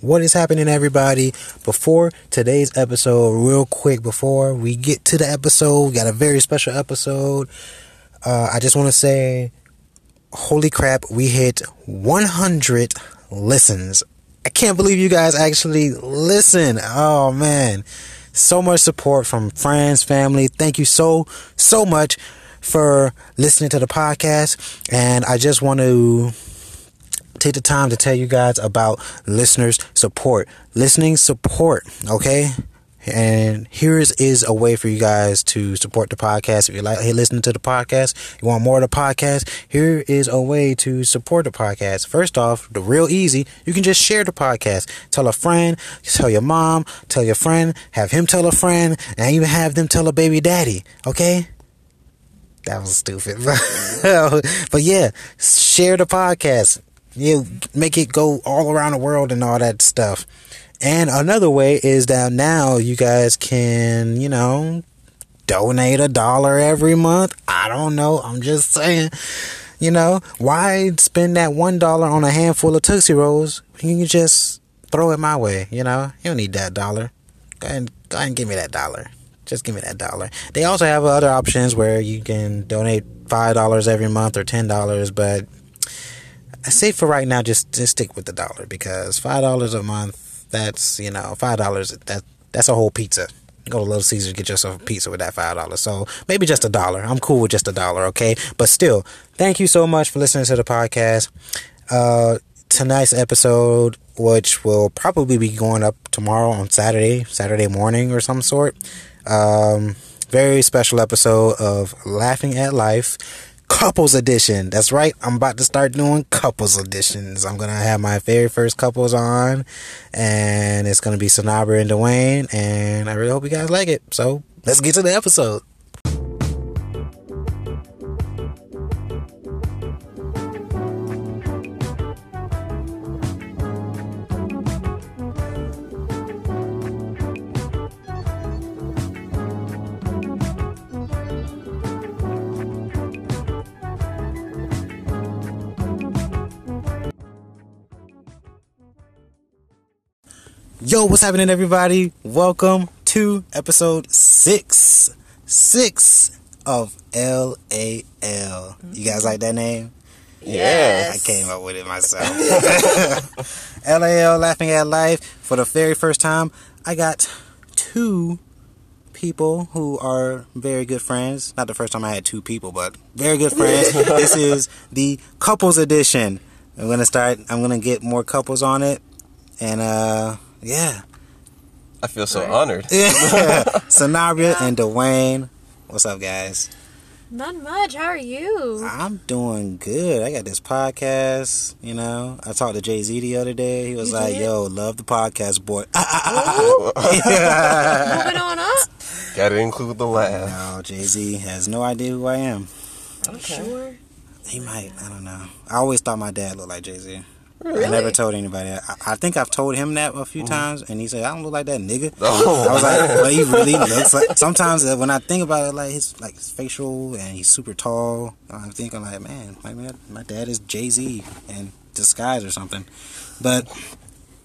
What is happening, everybody? Before today's episode, real quick, before we get to the episode, we got a very special episode. Uh, I just want to say, holy crap, we hit 100 listens. I can't believe you guys actually listen. Oh man, so much support from friends, family. Thank you so, so much for listening to the podcast. And I just want to take the time to tell you guys about listeners support. Listening support, okay? And here is, is a way for you guys to support the podcast. If you like hey, listening to the podcast, you want more of the podcast, here is a way to support the podcast. First off, the real easy, you can just share the podcast. Tell a friend, tell your mom, tell your friend, have him tell a friend, and even have them tell a baby daddy, okay? That was stupid. but yeah, share the podcast. You make it go all around the world and all that stuff. And another way is that now you guys can, you know, donate a dollar every month. I don't know. I'm just saying. You know, why spend that one dollar on a handful of Tootsie Rolls? You can just throw it my way, you know? You don't need that dollar. Go ahead, go ahead and give me that dollar. Just give me that dollar. They also have other options where you can donate five dollars every month or ten dollars, but I say for right now just just stick with the dollar because five dollars a month that's you know five dollars that that's a whole pizza. Go to little caesars get yourself a pizza with that five dollars. So maybe just a dollar. I'm cool with just a dollar okay? But still thank you so much for listening to the podcast. Uh tonight's episode which will probably be going up tomorrow on saturday saturday morning or some sort. Um very special episode of laughing at life couples edition. That's right. I'm about to start doing couples editions. I'm going to have my very first couples on and it's going to be Sanabria and Dwayne and I really hope you guys like it. So let's get to the episode. Yo, what's happening, everybody? Welcome to episode six, six of L A L. You guys like that name? Yes. I came up with it myself. L A L, laughing at life. For the very first time, I got two people who are very good friends. Not the first time I had two people, but very good friends. this is the couples edition. I'm gonna start. I'm gonna get more couples on it, and uh. Yeah. I feel so honored. Yeah. Sanabria and Dwayne. What's up, guys? Not much. How are you? I'm doing good. I got this podcast, you know. I talked to Jay Z the other day. He was You like, did? yo, love the podcast, boy. Yeah. moving on up. Gotta include the laugh. no, Jay Z has no idea who I am. I am. Sure. He might. I don't know. I always thought my dad looked like Jay Z. Really? I never told anybody. I, I think I've told him that a few times, and he said, "I don't look like that nigga." Oh, I was like, "Well, he really looks like." Sometimes uh, when I think about it, like his like his facial, and he's super tall. I'm thinking like, man, my man, my dad is Jay Z in disguise or something. But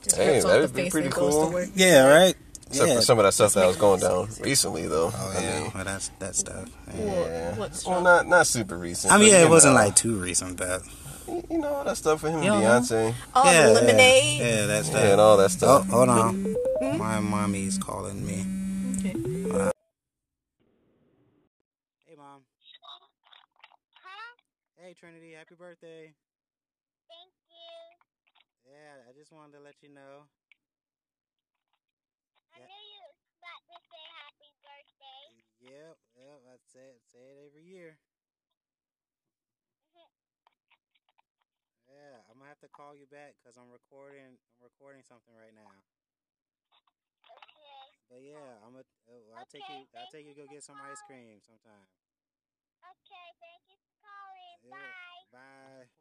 Just Hey, that'd be pretty and goes to cool. yeah, right. Except yeah. for some of that stuff that was going down recently, though. Oh I yeah, mean, well that's that stuff. Yeah. yeah. Well, not not super recent. I mean, yeah, it wasn't know, like too recent, but you know all that stuff for him and You don't know? Beyonce, Oh, yeah, the lemonade. Yeah, yeah that stuff. yeah, and all that Oh, stuff. hold on. Mm-hmm. My mommy's calling me. Okay. Hey, mom. Huh? Hey, Trinity. Happy birthday. Thank you. Yeah, I just wanted to let you know. I Yeah. knew you was about to say happy birthday. Yep, yep. I say it, say it every year. Yeah, I'm gonna have to call you back because I'm recording. I'm recording something right now. Okay. But yeah, I'm gonna. Uh, I'll take you. I'll take you you to go get some ice cream sometime. Okay, thank you for calling. Yeah. Bye. Bye.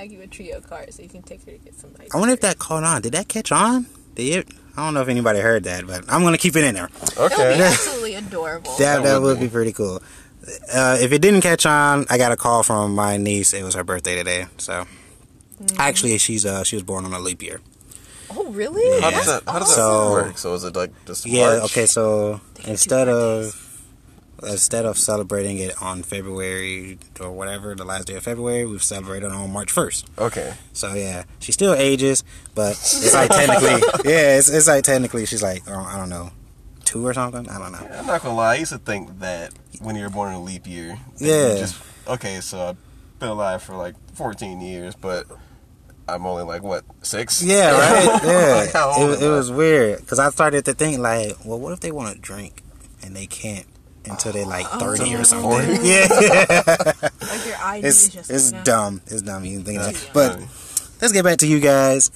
I give a trio card so you can take her to get some ice I wonder if that caught on. Did that catch on? Did it? I don't know if anybody heard that, but I'm gonna keep it in there. Okay. That would be Okay. absolutely adorable. That That that would would be pretty cool. Uh, if it didn't catch on, I got a call from my niece. It was her birthday today, so Actually, she's uh she was born on a leap year. Oh, really? How does that? How does So- that work? So is it like just Yeah. March? Okay. So They instead of instead of celebrating it on February or whatever, the last day of February, we've celebrated on March first. Okay. So yeah, she still ages, but it's like technically, yeah, it's, it's like technically she's like oh, I don't know, two or something. I don't know. I'm not gonna lie. I used to think that when you were born in a leap year. Yeah. Just okay. So I've been alive for like 14 years, but I'm only like what six? Yeah, right. Yeah, Like, how old it, it was weird because I started to think like, well, what if they want to drink and they can't until they're like oh, thirty or Oh. something? 40? Yeah, Like your ID is it's just it's you know. dumb. It's dumb. You think that, but let's get back to you guys.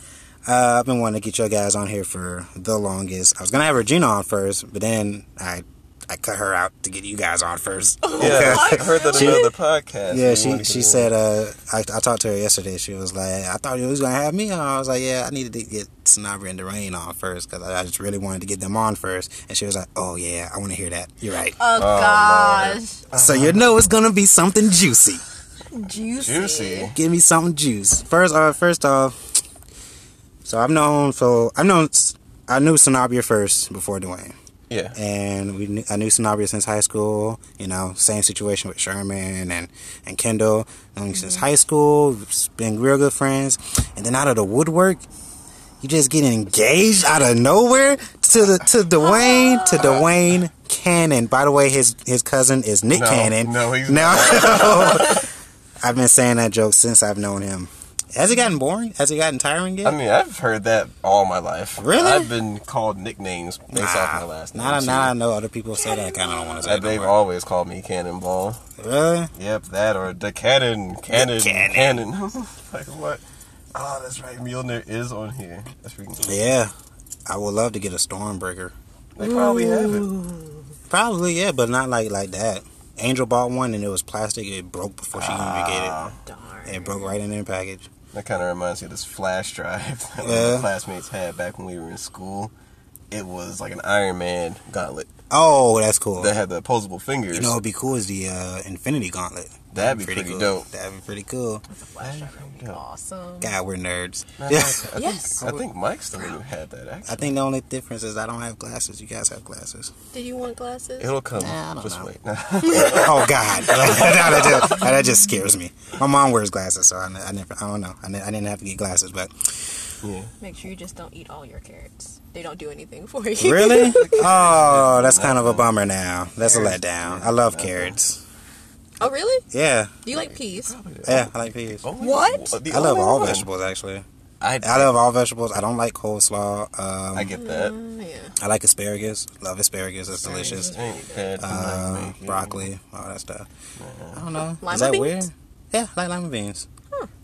Uh, I've been wanting to get you guys on here for the longest. I was gonna have Regina on first, but then I I cut her out to get you guys on first. Yeah, I heard that She- another podcast. Yeah, she she get said uh I, I talked to her yesterday. She was like, I thought you was gonna have me on. I was like, yeah, I needed to get Snobber and Derain on first because I, I just really wanted to get them on first. And she was like, Oh yeah, I want to hear that. You're right. Oh, Oh, gosh. so you know it's gonna be something juicy. Juicy. Juicy. Give me something juice. First, uh, first off, so I've known so I've known I knew Sanabria first before Dwayne. Yeah. and we knew, I knew Sanabria since high school. You know, same situation with Sherman and and Kendall. Known since mm-hmm. high school, We've been real good friends. And then out of the woodwork, you just get engaged out of nowhere to the to Dwayne to Dwayne Cannon. By the way, his his cousin is Nick No, Cannon. no, he's no. I've been saying that joke since I've known him. Has it gotten boring? Has it gotten tiring yet? I mean, I've heard that all my life. Really? I've been called nicknames based off my last name. Now, too. now I know other people say that. I kind of don't want to say Uh, it. They've more. always called me Cannonball. Really? Yep, that or the cannon, cannon, cannon. cannon. like what? Oh, that's right. Mjolnir is on here. That's freaking cool. Yeah. I would love to get a Stormbreaker. They probably have it. Probably, yeah, but not like like that. Angel bought one and it was plastic. It broke before she even get Ah, it. Darn. It broke right in their package. That kind of reminds me of this flash drive that Yeah. my classmates had back when we were in school. It was like an Iron Man gauntlet Oh, that's cool. that had the opposable fingers. You know, what'd be cool is the uh, Infinity Gauntlet. That'd be pretty cool. dope. That'd be pretty cool. Flash drive would be Yeah. awesome. God, we're nerds. Matter Yeah. of I Yes. Think, I think Mike's the one who had that. Actually, I think the only difference is I don't have glasses. You guys have glasses. Did you want glasses? it'll come. Nah, I don't Just know. wait. oh God, that, just, that just scares me. My mom wears glasses, so I, I never. I don't know. I, ne- I didn't have to get glasses, but yeah. Make sure you just don't eat all your carrots. They don't do anything for you. really, oh, that's kind of a bummer. Now that's a letdown. I love carrots. Oh, really? Yeah, Do you like peas? yeah, I like peas. Only- What? I love all vegetables actually. I, I love all vegetables. I don't like coleslaw. Um, I get that. Mm, yeah. I like asparagus. Love asparagus. It's delicious. Ain't bad for Uh, make it. broccoli, all that stuff. I don't know. Lima Is that beans? weird? Yeah, I like lima beans.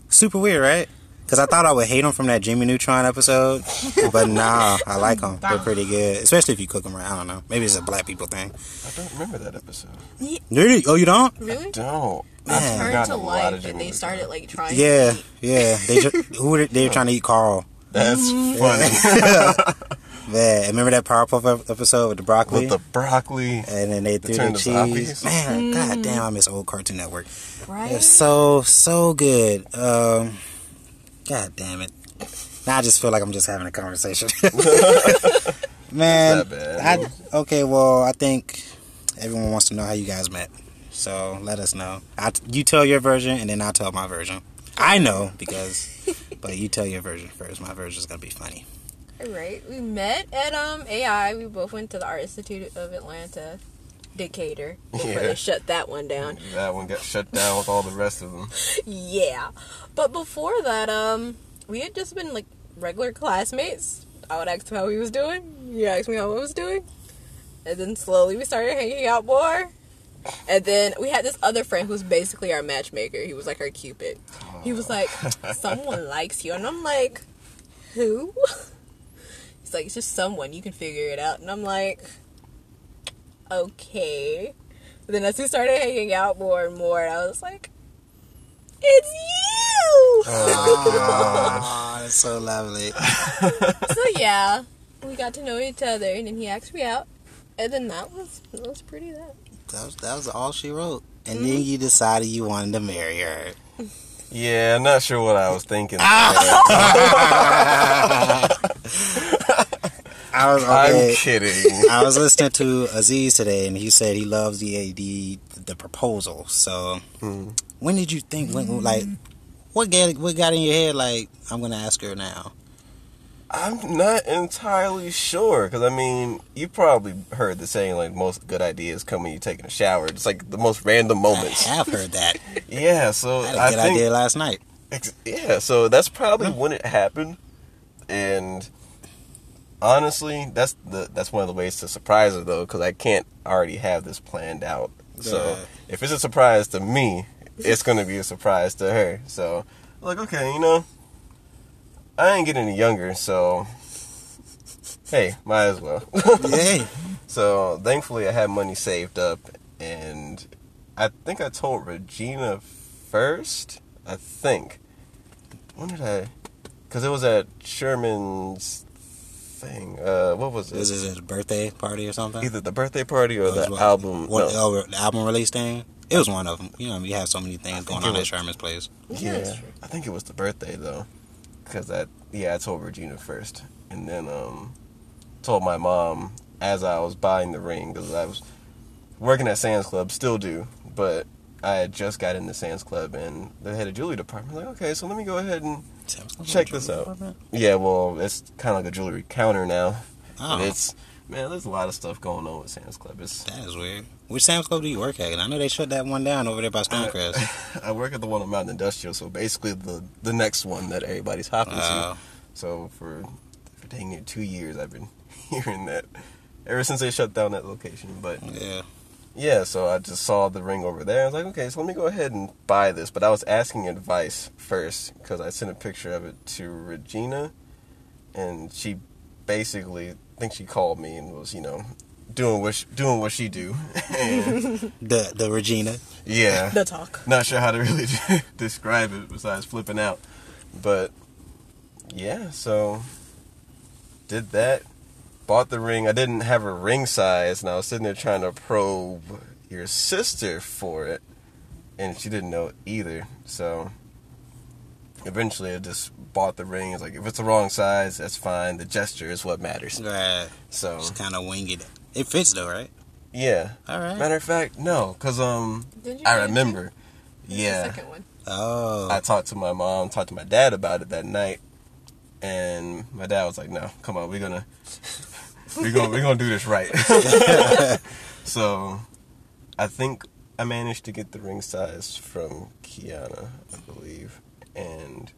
Super weird, right? Because I thought I would hate them from that Jimmy Neutron episode, but nah, I like them. They're pretty good, especially if you cook them right. I don't know. Maybe it's a black people thing. I don't remember that episode. Really? Oh, you don't? Really? Don't. Man. I've Turned to life of that Jimmy they Neutron. started like trying. Yeah, To eat. yeah. They just, who were they, they were trying to eat Carl. That's Mm-hmm. funny. Man, remember that Powerpuff episode with the broccoli? With the broccoli. and then they threw turn the to cheese. zombies. Man, god damn, I miss old Cartoon Network. Right? It's so so good. Um, God damn it! Now I just feel like I'm just having a conversation. Man, bad. I okay. Well, I think everyone wants to know how you guys met. So let us know. I, you tell your version, and then I'll tell my version. I know because, but you tell your version first. My version is gonna be funny. Right. We met at um AI. We both went to the Art Institute of Atlanta, Decatur, before Yeah. they shut that one down. That one got shut down with all the rest of them. Yeah. But before that, um, we had just been like regular classmates. I would ask him how he was doing. He asked me how I was doing. And then slowly we started hanging out more. And then we had this other friend who's basically our matchmaker. He was like our cupid. He was like, someone likes you. And I'm like, who? He's like, it's just someone. You can figure it out. And I'm like, okay. But then as we started hanging out more and more, I was like, it's you! Oh, that's so lovely. so yeah, we got to know each other, and then he asked me out, and then that was that was pretty that. That was, that was all she wrote. And then mm-hmm. you decided you wanted to marry her. Yeah, I'm not sure what I was thinking. I was I'm kidding. I was listening to Aziz today, and he said he loves the the the proposal. So, Hmm. when did you think? When, like, what got what got in your head? Like, I'm gonna ask her now. I'm not entirely sure because I mean, you probably heard the saying like most good ideas come when you're taking a shower. It's like the most random moments. I have heard that. Yeah, so I had a I good think idea last night. Ex- Yeah, so that's probably when it happened, and honestly, that's the that's one of the ways to surprise her though, because I can't already have this planned out. So Yeah. if it's a surprise to me, it's gonna be a surprise to her. So like, okay, you know, I ain't getting any younger, so hey, might as well. Yay! So thankfully, I had money saved up, and I think I told Regina first. I think. When did I? Because it was at Sherman's thing. Uh, what was it? Was it his birthday party or something? Either the birthday party or Or the what- album. What, no. oh, the album release thing? It was one of them. You know, we have so many things going it on at was- Sherman's place. Yeah, that's true. I think it was the birthday though, because I yeah I told Regina first, and then um told my mom as I was buying the ring because I was working at Sam's Club, still do, but I had just got into Sam's Club and they had a jewelry department. Like okay, so let me go ahead and check this out. Yeah, well it's kind of like a jewelry counter now. Oh, And It's man, there's a lot of stuff going on with Sam's Club. It's that is weird. Which Sam's Club do you work at? I know they shut that one down over there by Stonecrest. I work at the one on Mountain Industrial, so basically the the next one that everybody's hopping to. Uh, So for for dang near two years, I've been hearing that ever since they shut down that location. But yeah. Yeah, so I just saw the ring over there. I was like, okay, so let me go ahead and buy this. But I was asking advice first because I sent a picture of it to Regina, and she basically I think she called me and was you know doing what she, doing what she do. The the Regina. yeah, The talk. not sure how to really describe it besides flipping out. But yeah, so did that. Bought the ring. I didn't have a ring size, and I was sitting there trying to probe your sister for it, and she didn't know either. So eventually, I just bought the ring. It's like if it's the wrong size, that's fine. The gesture is what matters. Right. So Just kind of wing it. It fits though, right? yeah. All right. Matter of fact, no, cause um, Didn't you I get it? remember. Yeah. The second one. Oh. I talked to my mom, talked to my dad about it that night, and my dad was like, "No, come on, we're gonna, we're gonna, we're gonna do this right." so, I think I managed to get the ring size from Kiana, I believe, and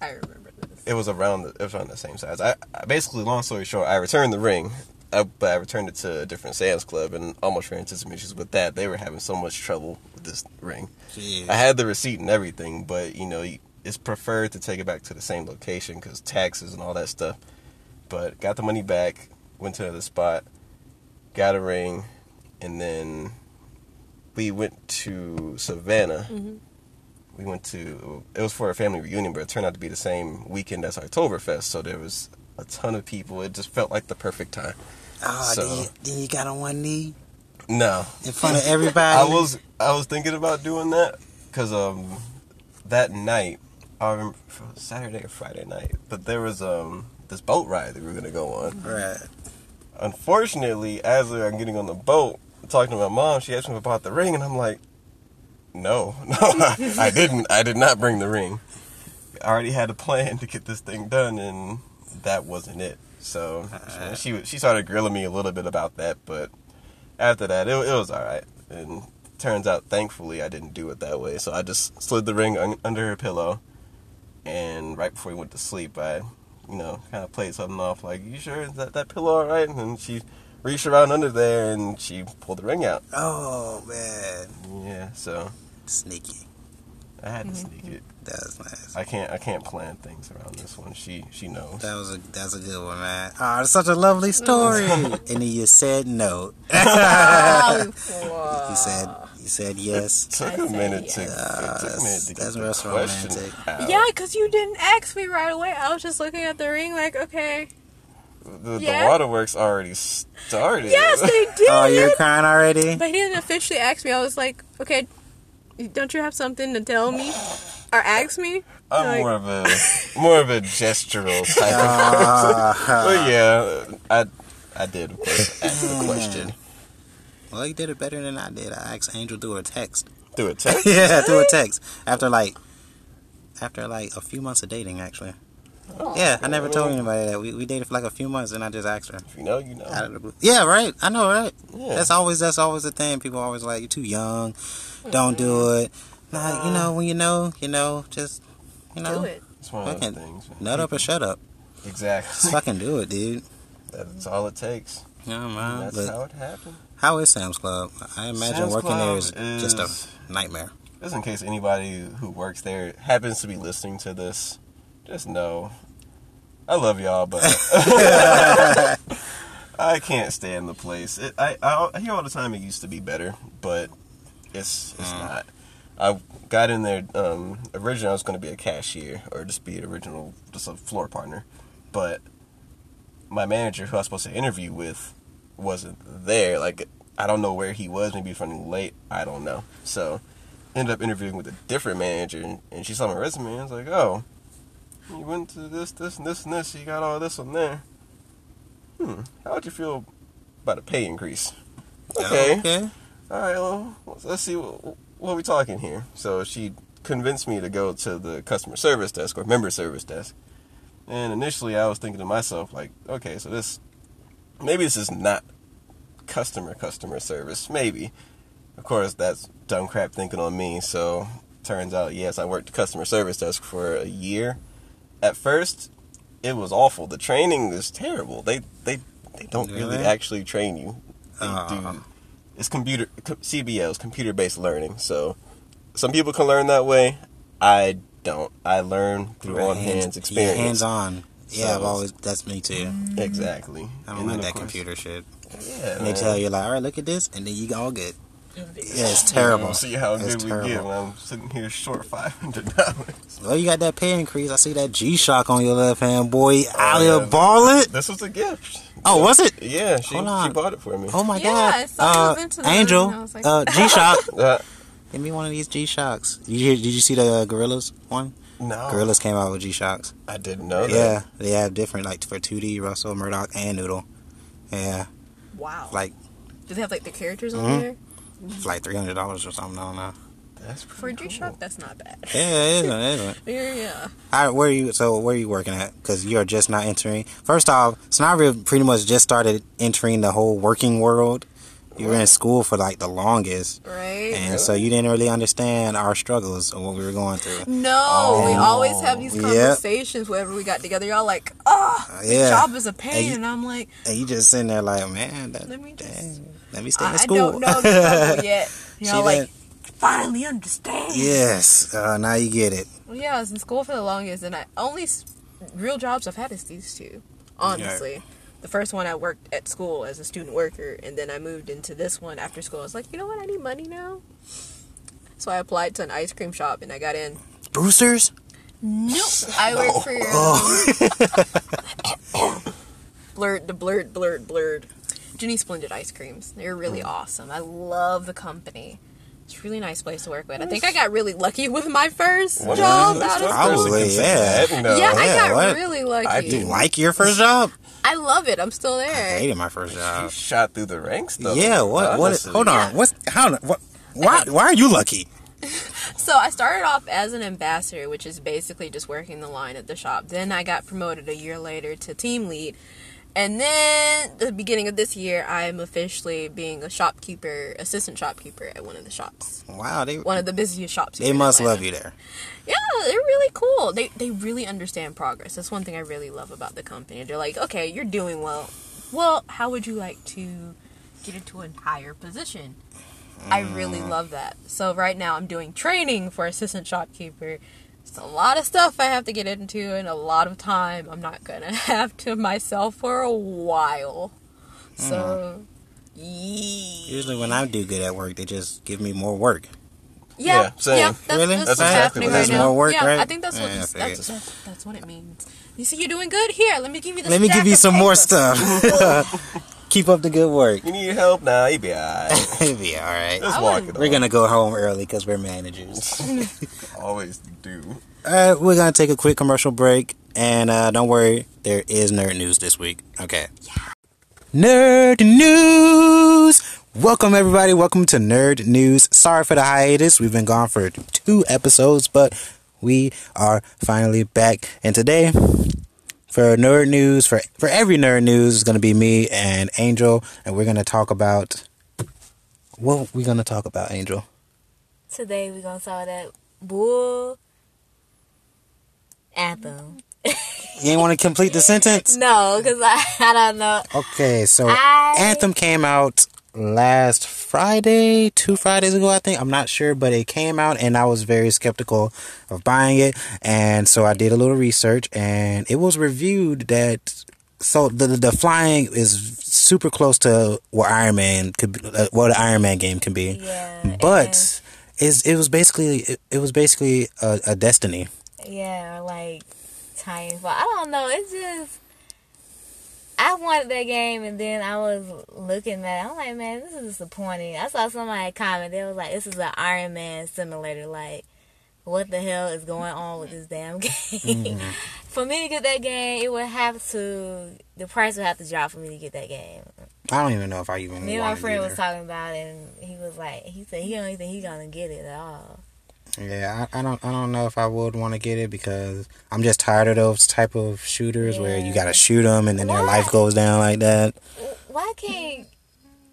I remember this. it was around the, it was around the same size. I, I basically, long story short, I returned the ring, uh, but I returned it to a different Sam's Club, and almost ran into some issues with that. They were having so much trouble with this ring. Jeez. I had the receipt and everything, but you know, it's preferred to take it back to the same location because taxes and all that stuff. But got the money back, went to another spot, got a ring, and then we went to Savannah. Mhm. We went to it was for a family reunion, but it turned out to be the same weekend as Oktoberfest, so there was a ton of people. It just felt like the perfect time. oh, so- then, you, then you got on one knee No, in front of everybody. I was I was thinking about doing that because um that night I remember Saturday or Friday night, but there was um this boat ride that we were gonna go on. Right. Unfortunately, as I'm getting on the boat, talking to my mom, she asked me about the ring, and I'm like, no, no, I, I didn't. I did not bring the ring. I already had a plan to get this thing done, and that wasn't it. So Uh. she she started grilling me a little bit about that, but after that, it, it was all right. And turns out, thankfully, I didn't do it that way. So I just slid the ring un- under her pillow, and right before we went to sleep, I, you know, kind of played something off like, "You sure is that that pillow all right?" And then she reached around under there and she pulled the ring out. Oh man, Yeah, so sneaky. I had to mm-hmm. sneak it. That was nice. I can't I can't plan things around this one. She she knows. That was a that's a good one, man. Oh, such a lovely story. and then you said no. You said you said yes. It took I a minute yes. to, Ah, it took a minute that's- to that's get the romantic. out. Yeah, because you didn't ask me right away. I was just looking at the ring, like, okay. The, the waterworks already started. Yes, they did. Oh, you're crying already? But he didn't officially ask me. I was like, okay, Don't you have something to tell me or ask me? I'm Like- more of a more of a gestural type of person. But uh-huh. yeah, I I did of course ask the hmm. question Well, you did it better than I did. I asked Angel through a text. through a text. yeah, through a text. After like, after like a few months of dating, actually. Oh, yeah, I never told anybody that we, we dated for like a few months, and I just asked her. If you know, you know. Out of the blue. Yeah, right. I know, right? Yeah. That's always that's always the thing. People always like you're too young. Don't do mm-hmm. it. Nah, you uh, know when you know, you know, just you know, Do it. It's one of those fucking things. man. nut up or shut up. Exactly. Just Exactly. fucking do it, dude. That's all it takes. Yeah, And man. that's But how it happened. how is Sam's Club? I imagine Sam's working there Club is just a nightmare. Just in case anybody who works there happens to be listening to this, just know I love y'all, but I can't stand the place. It, I, I I hear all the time it used to be better, but it's it's mm. not. I got in there. Um, originally, I was going to be a cashier or just be an original, just a floor partner, but my manager, who I was supposed to interview with, wasn't there. Like I don't know where he was. Maybe he was running late. I don't know. So ended up interviewing with a different manager, and, and she saw my resume. and I was like, oh, you went to this, this, and this, and this. You got all this on there. Hmm. How would you feel about a pay increase? Okay. Okay. All right. Well, let's see what, what are we talking here. So she convinced me to go to the customer service desk or member service desk. And initially, I was thinking to myself, like, okay, so this maybe this is not customer customer service. Maybe. Of course, that's dumb crap thinking on me. So turns out, yes, I worked the customer service desk for a year. At first, it was awful. The training is terrible. They they they don't really Really? actually train you. They Ah. do. It's computer co- CBL, computer based learning. So some people can learn that way. I don't. I learn through on hands experience. Yeah, hands on. Yeah, I've always that's me too. Exactly. I don't And like that course- computer shit. Yeah, They man. tell you like, all right, look at this, and then you all good. Yeah, it's terrible. We'll see how It's good we get terrible. when I'm sitting here short five hundred dollars. Well, you got that pay increase. I see that G Shock on your left hand, boy. Out yeah. here balling. This was a gift. Oh, was it? Yeah, she Hold she bought it for me. Oh my Yeah, god. I uh, was into that, and I Angel, like- uh, G Shock. Give me one of these G Shocks. Did you, did you see the uh, Gorillaz one? no, Gorillaz came out with G Shocks. I didn't know that. Yeah, they have different like for 2D, Russel, Murdoc, and Noodle. Yeah, Wow. like Do they have like the characters on Mhm. there? It's like three hundred dollars or something. I don't know. That's For pretty G Shock, that's not bad. Yeah, it isn't. It isn't. Yeah, yeah. All right, where are you? So where are you working at? Because you're just not entering. First off, Snobby pretty much just started entering the whole working world. You were in school for like the longest, Right? and so you didn't really understand our struggles or what we were going through. No, we always have these Yep. conversations whenever we got together. Y'all like, oh, Uh, yeah, job is a pain, And you- and I'm like, and you just sitting there like, man, that, Let me just- dang, let me stay I, in school. I don't know the yet. You know, See like, finally understand. yes, uh, now you get it. Well, yeah, I was in school for the longest, and I only s- real jobs I've had is these two. Honestly, the first one I worked at school as a student worker, and then I moved into this one after school. I was like, you know what, I need money now. So I applied to an ice cream shop, and I got in. Bruster's. Nope, I work for Oh. blurred, the blurred, blurred, blurred. Jenny Splendid ice creams. They're really mm. awesome. I love the company. It's a really nice place to work with. I think I got really lucky with my first Well, job that's out of one school. person Probably, can yeah. no. Yeah, I got what? really lucky. I You do. like your first job? I love it. I'm still there. I there. hated my first You job. shot through the ranks, though. Yeah. What? What? Honestly. Hold on. Yeah. What's how? What? Why? Why are you lucky? So I started off as an ambassador, which is basically just working the line at the shop. Then I got promoted a year later to team lead. And then the beginning of this year, I am officially being a shopkeeper, assistant shopkeeper at one of the shops. Wow. They One of the busiest shops. they must Atlanta. love you there. Yeah, they're really cool. They they really understand progress. That's one thing I really love about the company. They're like, okay, you're doing well. Well, how would you like to get into a higher position? I really Mm. love that. So right now I'm doing training for assistant shopkeeper. It's a lot of stuff I have to get into and a lot of time I'm not gonna have to myself for a while. So yeah. Usually when I do good at work, they just give me more work. Yeah, Yeah, same. yeah, that's, Really? that's That's what's exactly happening what right now. More work, yeah, right? I think that's what Yeah, this, that's, that's that's what it means. You see, you're doing good. Here, let me give you the. Let me give you of some more stuff. Keep up the good work. You need help now? You be alright. It'll be all right. Just I walk wouldn't- it We're gonna go home early because we're managers. Always do. All right, we're gonna take a quick commercial break, and uh, don't worry, there is nerd news this week. Okay. Yeah. Nerd news. Welcome everybody. Welcome to Nerd News. Sorry for the hiatus. We've been gone for two episodes, but we are finally back. And today, for nerd news, for for every nerd news, is gonna be me and Angel, and we're gonna talk about what we're gonna talk about, Angel. Today we're gonna talk that bull anthem. You ain't want to complete the sentence. No, because I, I don't know. Okay, so I- Anthem came out last Friday, two Fridays ago, I think. I'm not sure, but it came out, and I was very skeptical of buying it, and so I did a little research, and it was reviewed that so the the flying is super close to what Iron Man could, be, uh, what an Iron Man game can be, Yeah, but. Is it was basically it, it was basically a, a destiny. Yeah, like tiny. But I don't know. It's just I wanted that game, and then I was looking at. it. I'm like, man, this is disappointing. I saw somebody comment. They was like, "This is an Iron Man simulator." Like, what the hell is going on with this damn game? Mm. for me to get that game, it would have to. The price would have to drop for me to get that game. I don't even know if I even. Me and my friend was talking about it, and he was like, he said he don't even think he's gonna get it at all. Yeah, I, I don't I don't know if I would want to get it because I'm just tired of those type of shooters where you gotta shoot them and then their life goes down like that. why can't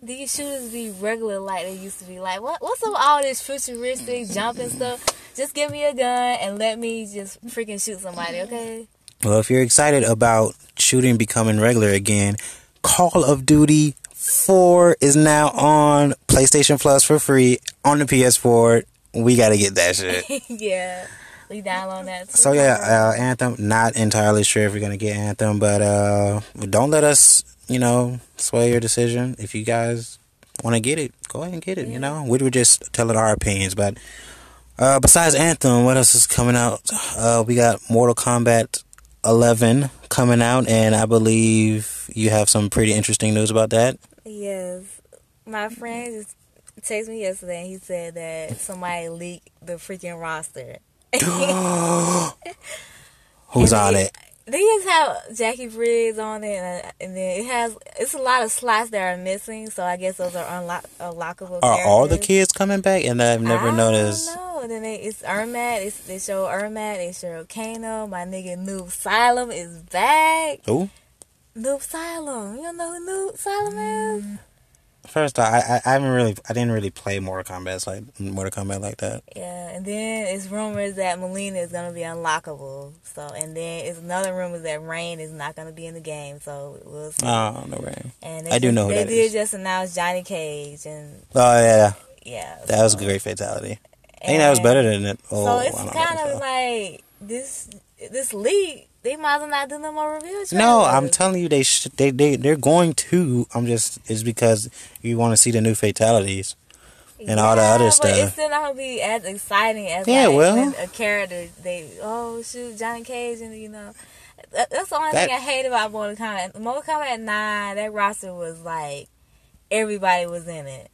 these shooters be regular like they used to be? Like, what? What's up with all this futuristic jumping stuff? Just give me a gun and let me just freaking shoot somebody, okay? Well, if you're excited about shooting becoming regular again, Call of Duty 4 is now on PlayStation Plus for free on the PS4. We gotta get that shit. yeah, we download that. Too. So yeah, uh, Anthem. Not entirely sure if we're gonna get Anthem, but uh, don't let us, you know, sway your decision. If you guys want to get it, go ahead and get it. You know, we were just telling our opinions. But uh, besides Anthem, what else is coming out? Uh, we got Mortal Kombat 11 coming out, and I believe you have some pretty interesting news about that. yes, my friend just texted me yesterday. and He said that somebody leaked the freaking roster. Who's And on they- it? They just have Jacqui Briggs on it, and, uh, and then it has it's a lot of slots that are missing. So I guess those are unlock unlockable. Are all the kids coming back? And I've never I noticed. don't know. Then they, it's Ermac. It's, they show Ermac. They show Kano. My nigga Noob Asylum is back. Who? Noob Asylum. You don't know who Noob Asylum is? Mm. First, I, I I haven't really I didn't really play Mortal Kombat like Mortal Kombat like that. Yeah. And then it's rumors that Mileena is gonna be unlockable. So and then it's another rumor that Rain is not gonna be in the game. So we'll see. Oh no way. and I do just- know who they did is. just announce Johnny Cage and Oh yeah, yeah. that was a great fatality. I think that was better than it. Oh, so it's kind of like this this league. They might as not do no more reviews. No, I'm telling you, they sh- they they they're going to. I'm just it's because you want to see the new fatalities. and all the other But stuff. it's still not gonna be as exciting as Yeah, like well. a character they oh shoot Johnny Cage and you know that, that's the only That- thing I hate about Mortal Kombat. Mortal Kombat Nine, that roster was like everybody was in it,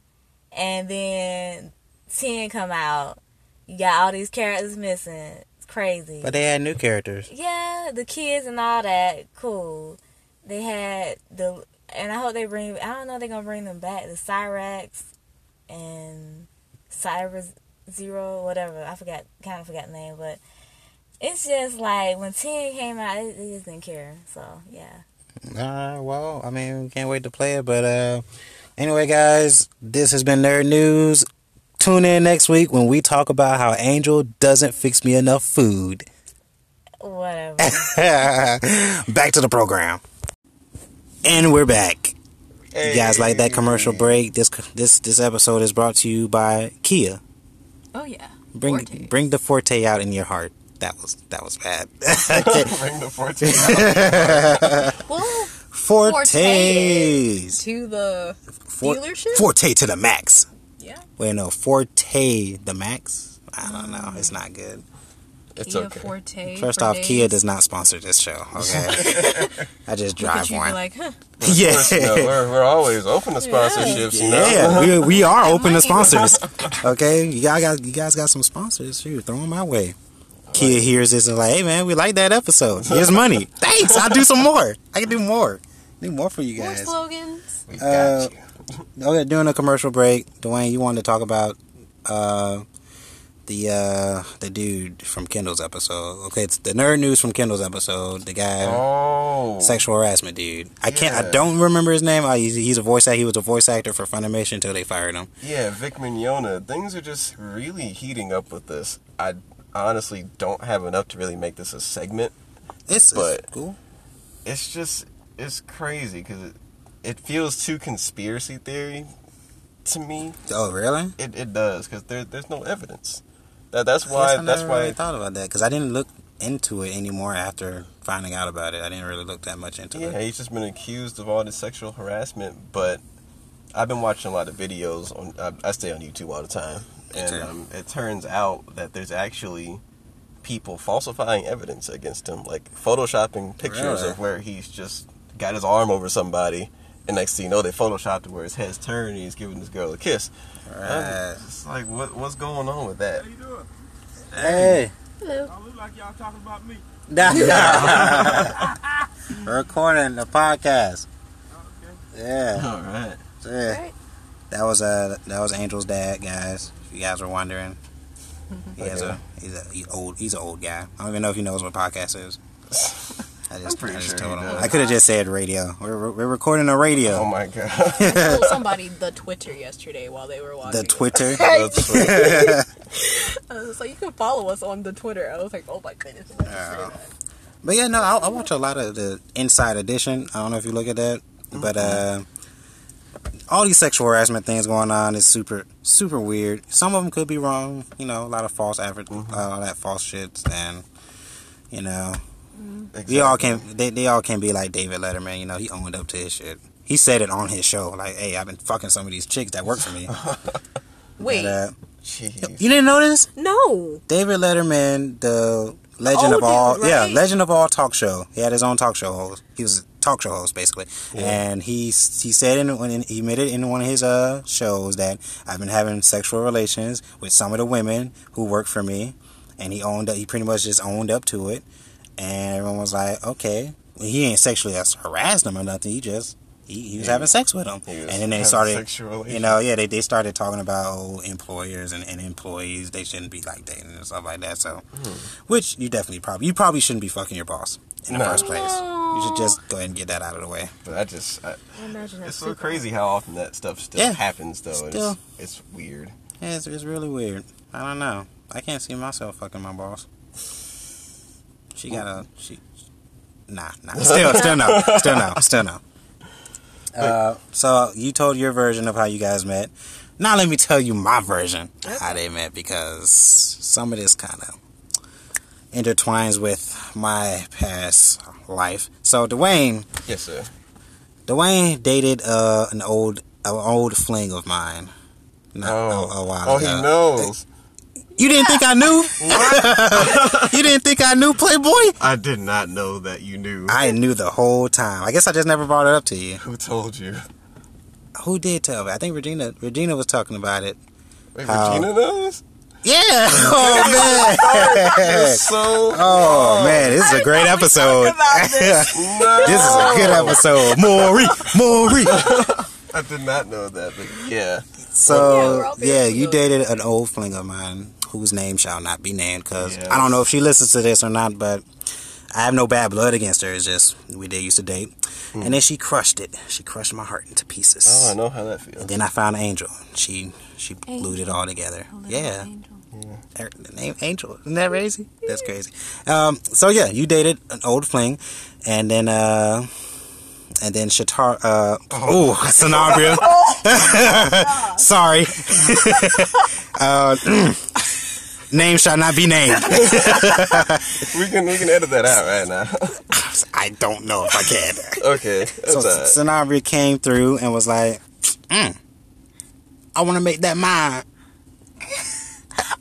and then ten come out, you got all these characters missing. Crazy. But they had new characters. yeah, the kids and all that, cool. They had the, and I hope they bring. I don't know if they're gonna bring them back. The Cyrax and Cyber Zero, whatever. I forgot, kind of forgot the name, but it's just like when Ten came out, they, they just didn't care. So yeah, Uh, well, I mean, can't wait to play it. But uh, anyway, guys, this has been Nerd News. Tune in next week when we talk about how Angel doesn't fix me enough food. whatever. back to the program. And we're back. You guys like that commercial break? This this this episode is brought to you by Kia. oh yeah, Bring Forte. bring the forte out in your heart. That was that was bad. Bring the 14 out. well, Fortes. to the For- dealership? Forte to the max. Yeah. Wait, no, Forte the max. I don't know. It's not good. It's Kia okay. Forte. First for off, days. Kia does not sponsor this show. Okay, I just Look drive you, be one. like, huh? yeah, You know, we're, we're always open to sponsorships, you know? yeah, we, we are open to sponsors. Okay, you guys got you guys got some sponsors. Shoot, throw them my way. Kia hears this and like, hey man, we like that episode. Here's money. Thanks. I'll do some more. I can do more. Do more for you guys. More slogans. We Uh, got you. Okay, during a commercial break, Dwayne, you wanted to talk about uh, the uh, the dude from Kendall's episode. Okay, it's the nerd news from Kendall's episode. The guy, Oh. sexual harassment dude. I can't. I don't remember his name. Uh, he's, he's a voice act. He was a voice actor for Funimation until they fired him. Yeah, Vic Mignogna. Things are just really heating up with this. I honestly don't have enough to really make this a segment. It's, But- it's cool. It's just, it's crazy because it, it feels too conspiracy theory to me. Oh, really? It, it does because there, there's no evidence. That that's why I that's never why really thought about that because I didn't look into it anymore after finding out about it. I didn't really look that much into Yeah, it. Yeah, he's just been accused of all this sexual harassment, but I've been watching a lot of videos on. I, I stay on YouTube all the time, and um, it turns out that there's actually people falsifying evidence against him, like photoshopping pictures Really? of where he's just got his arm over somebody, and next thing you know, they photoshopped it where his head's turned and he's giving this girl a kiss. Right. I'm like, what what's going on with that? How you doing? Hey. Hello. I look like y'all talking about me. We're recording the podcast. Okay. Yeah. All right. Yeah. Right. That was uh that was Angel's dad, guys. If you guys were wondering, he has a he's a he's old he's an old guy. I don't even know if he knows what podcast is. I just, pretty I just sure told him. I could have just said radio. We're we're recording a radio. Oh my god. I told somebody the Twitter yesterday while they were watching. the Twitter. That's what- I was like, you can follow us on the Twitter. I was like, oh my goodness. I just Yeah. said that. But yeah, no, I, I watch a lot of the Inside Edition. I don't know if you look at that, but uh, all these sexual harassment things going on is super, super weird. Some of them could be wrong. You know, a lot of false advert, uh, all that false shit, and you know, we all can. They, they all can't be like David Letterman. You know, he owned up to his shit. He said it on his show, like, "Hey, I've been fucking some of these chicks that work for me." Wait, But, uh, Jeez. you didn't know this? no. David Letterman, the legend old of all, dude, yeah, legend of all talk show. He had his own talk show host. He was a talk show host basically, and he he said in when he admitted in one of his uh shows that I've been having sexual relations with some of the women who work for me, and he owned up. He pretty much just owned up to it, and everyone was like, okay, he ain't sexually harassed them or nothing. He just he, he was Yeah. having sex with them, He was and then they started you know, yeah, they, they started talking about oh, employers and, and employees. They shouldn't be like dating and stuff like that. So, hmm. which you definitely probably you probably shouldn't be fucking your boss in the No. first place. You should just go ahead and get that out of the way. But I just, I, I imagine that's it's so crazy how often that stuff still Yeah. happens, though. Still. It's, it's weird. Yeah, it's, it's really weird. I don't know. I can't see myself fucking my boss. She got a she. Nah, nah. Still, still no, still no, still no. Uh, so you told your version of how you guys met. Now let me tell you my version of how they met because some of this kind of intertwines with my past life. So Dwayne, Yes, sir. Dwayne dated uh, an old an old fling of mine. Not Oh, a, a while oh, ago. he knows. You didn't think I knew? you didn't think I knew, Playboy? I did not know that you knew. I knew the whole time. I guess I just never brought it up to you. Who told you? Who did tell me? I think Regina. Regina was talking about it. Wait, How? Regina knows? Yeah. Oh man. So. Oh man, this is a great episode. No. This is a good episode. Maury, Maury. I did not know that, but yeah. Yeah, So we're yeah, you dated an old fling of mine whose name shall not be named because Yes. I don't know if she listens to this or not, but I have no bad blood against her. It's just we did used to date, and then she crushed it. She crushed my heart into pieces. Oh, I know how that feels. Then I found Angel. She she glued it all together. Yeah. Her- The name Angel. Isn't that crazy? That's crazy. Um, so yeah, you dated an old fling, and then uh, and then Shatar. Uh, oh, Sanabria. Sorry. uh, name shall not be named. We can we can edit that out right now. I don't know if I can. okay, that's So all right. Sanabria came through and was like, mm, "I want to make that mine."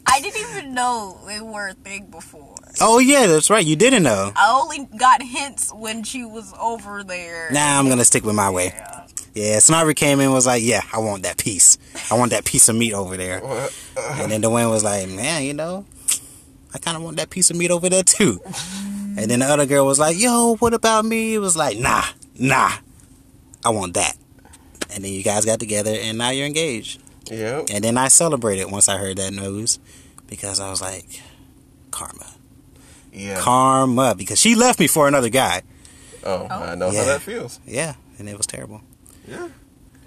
I didn't even know they were a thing before. Oh yeah, that's right. You didn't know. I only got hints when she was over there. Nah, I'm gonna stick with my way. Yeah. Yeah, Sniper came in and was like, "Yeah, I want that piece. I want that piece of meat over there." And then Dwayne was like, "Man, you know, I kind of want that piece of meat over there too." And then the other girl was like, "Yo, what about me?" It was like, "Nah, nah, I want that." And then you guys got together, and now you're engaged. Yep. And then I celebrated once I heard that news because I was like, "Karma, Yeah. karma," because she left me for another guy. oh, I know Yeah. how that feels. Yeah, and it was terrible. Yeah.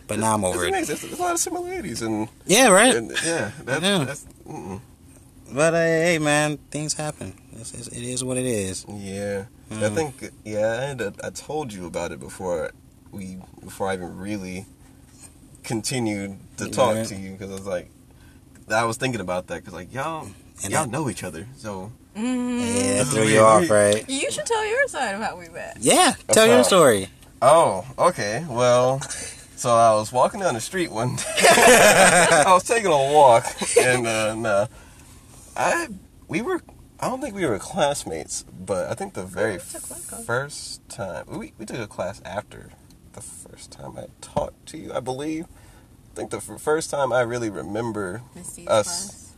But now I'm It's over it. amazing. There's, there's a lot of similarities, and, Yeah, right. and yeah, that, Yeah. that's. But uh, hey, man, things happen. It's, it's, it is what it is. yeah. I Mm. think yeah, I ended, I told you about it before we before I even really continued to talk Right. to you because I was like, I was thinking about that because like y'all And y'all that- know each other, so Yeah, This is threw you off, right? You should tell your side of how we met. Yeah, tell your story. Oh, okay. Well, so I was walking down the street one day. I was taking a walk, and uh, I we were. I don't think we were classmates, but I think the very we took one class. first time we we took a class after the first time I talked to you. I believe. I think the f- first time I really remember us. class.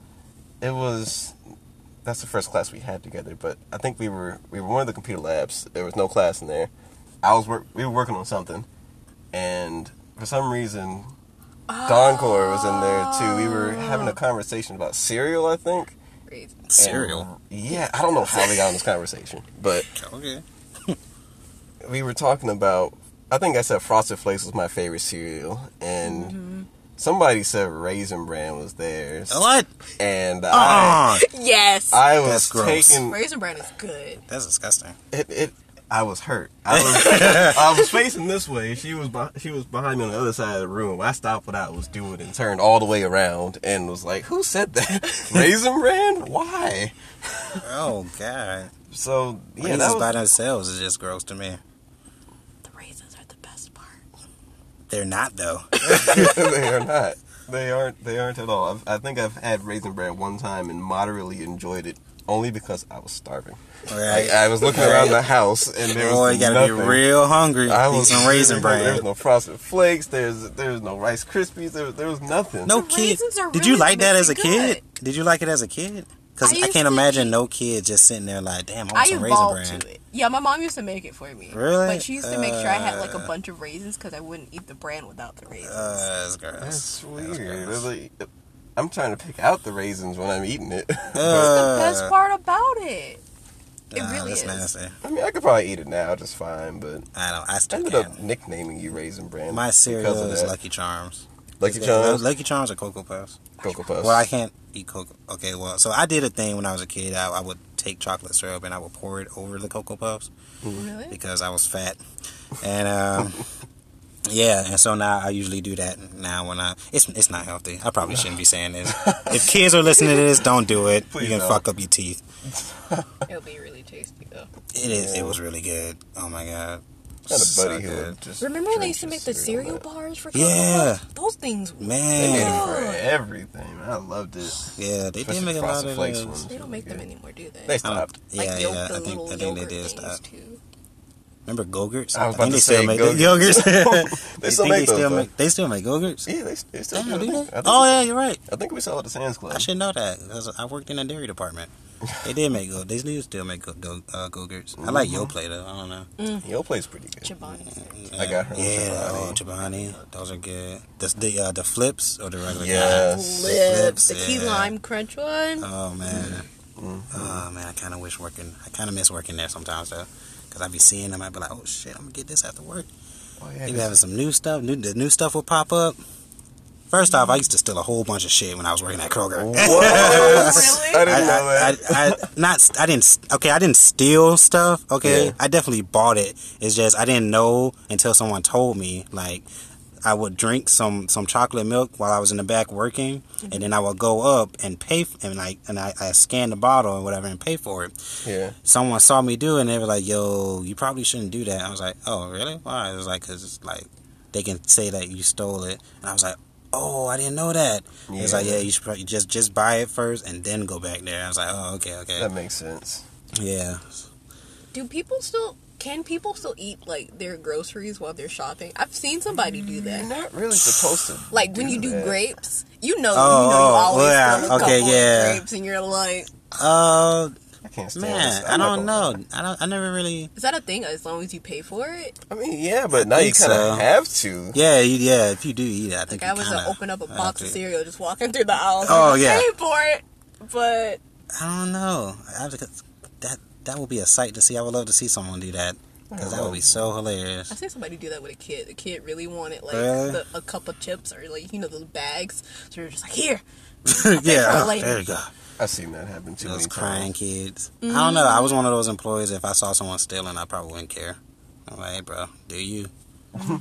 it was. That's the first class we had together, but I think we were we were one of the computer labs. There was no class in there. I was work. We were working on something, and for some reason, Doncor was in there too. We were having a conversation about cereal, I think. Great. Cereal. And, yeah, I don't know how we got on this conversation, but Okay. we were talking about. I think I said Frosted Flakes was my favorite cereal, and Mm-hmm. somebody said Raisin Bran was theirs, What? and I, Ah, Yes. I was That's gross. taking Raisin bran is good. that's disgusting. it, it I was hurt. I was I was facing this way. She was beh- she was behind me on the other side of the room. I stopped what I was doing and turned all the way around and was like, "Who said that? Raisin Bran? Why?" Oh God. So yeah, Raisins that by themselves is just gross to me. The raisins are the best part. They're not though. they are not. They aren't. They aren't at all. I've, I think I've had Raisin Bran one time and moderately enjoyed it, only because I was starving. Right. I, I was looking around the house and there was Boy, you gotta nothing. be real hungry. I was some raisin There bran. was no frosted flakes. There's there was no Rice Krispies. There, there was nothing. No The kid. raisins are Did you like that as a mixy kid? Did you like it as a kid? Because I I, can't imagine eat- no kid just sitting there like, damn, I want I some raisin evolved bran. to it. Yeah, my mom used to make it for me. Really? But she used to make sure I had like a Uh. bunch of raisins because I wouldn't eat the bran without the raisins. Uh, that's gross. That's That's weird. gross. It's like- I'm trying to pick out the raisins when I'm eating it. That's the Uh, best part about it. It nah, really that's is. nasty. I mean, I could probably eat it now just fine, but I don't. I I still ended can't. up nicknaming you Raisin Brand. My cereal because of is that. Lucky Charms. Lucky Is that- Charms, Lucky Charms or Cocoa Puffs. Cocoa Puffs. Well, I can't eat Cocoa. Okay, well, so I did a thing when I was a kid. I, I would take chocolate syrup and I would pour it over the Cocoa Puffs Really? because I was fat. And um, yeah, and so now I usually do that now when I. It's it's not healthy. I probably shouldn't be saying this. if kids are listening to this, don't do it. Please you can don't. fuck up your teeth. It'll be really tasty though. It is. Yeah. It was really good. Oh my god. I had a So buddy who good. would just Remember when they drink used to make the cereal cereal on bars for Yeah. Cocoa Those things. They made Man. for Good. everything. I loved it. Yeah, they did Especially make a lot Frosted of Flakes those. ones. They don't make them anymore, do they? They I don't- stopped. like Yeah, yeah. the I think little I think they yogurt did things, stop. Too. Remember Go-Gurts? I was about think to they say still make Go-Gurts. Go-Gurts. They still make those, still make, they still make Go-Gurts? Yeah, they, they still Damn, do. do I they? think, I think, Oh yeah, you're right. I think we saw it at the Sam's Club. I should know that because I worked in the dairy department. They did make go. They do still make go go uh, go-gurts. I like Yoplait though. I don't know. Yoplait's pretty good. Chobani's there. I got her Yeah, Chobani. oh Chobani. Those are good. The the uh, the flips or the regular. Yes. Lips, the flips, key yeah. lime crunch one. Oh man. Mhm. Oh man, I kind of wish working. I kind of miss working there sometimes though, because I be seeing them. I be like, oh shit, I'm gonna get this after work. Oh, yeah, They be 'cause- having some new stuff. New the new stuff will pop up. First off, I used to steal a whole bunch of shit when I was working at Kroger. What? Oh, really? I didn't know I. I, I, not I didn't okay I didn't steal stuff okay Yeah. I definitely bought it it's just I didn't know until someone told me like I would drink some some chocolate milk while I was in the back working and then I would go up and pay f- and like and I, I scan the bottle and whatever and pay for it yeah. someone saw me do it and they were like yo you probably shouldn't do that I was like oh really why it was like because it's like they can say that you stole it and I was like oh I didn't know that Yeah. it's like Yeah. yeah you should probably just just buy it first and then go back there I was like oh okay okay That makes sense. Yeah. Do people still? Can people still eat like their groceries while they're shopping? I've seen somebody do You're that. not really supposed to. Like when you do that. grapes, you know, Oh, you know, you oh, always yeah, spill a okay, couple yeah. of grapes, and you're like, Uh, I can't stand man. I don't gonna- know. I don't. I never really. is that a thing? As long as you pay for it, I mean, yeah, but now you kind of so. have to. Yeah, you, yeah. If you do eat it, I think like I was kinda to open up a box of cereal, just walking through the aisles. Oh, like, yeah. pay for it, but I don't know. I, that that would be a sight to see. I would love to see someone do that because that would be so hilarious. I seen somebody do that with a kid. The kid really wanted like Really? the, a cup of chips or like you know those bags. So you're just like, here, yeah, for there you go. I've seen that happen too Those many crying times. kids. Mm-hmm. I don't know. I was one of those employees. If I saw someone stealing, I probably wouldn't care. I'm like, hey, bro, do you do